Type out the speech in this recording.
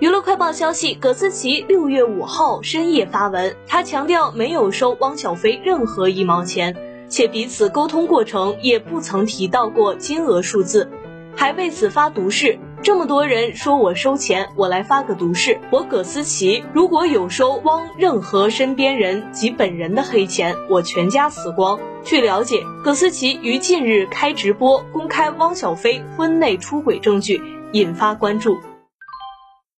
娱乐快报消息葛思琪六月五号深夜发文他强调没有收汪小菲任何一毛钱且彼此沟通过程也不曾提到过金额数字还为此发毒誓这么多人说我收钱我来发个毒誓我葛思琪如果有收汪任何身边人及本人的黑钱我全家死光。据了解葛思琪于近日开直播公开汪小菲婚内出轨证据引发关注。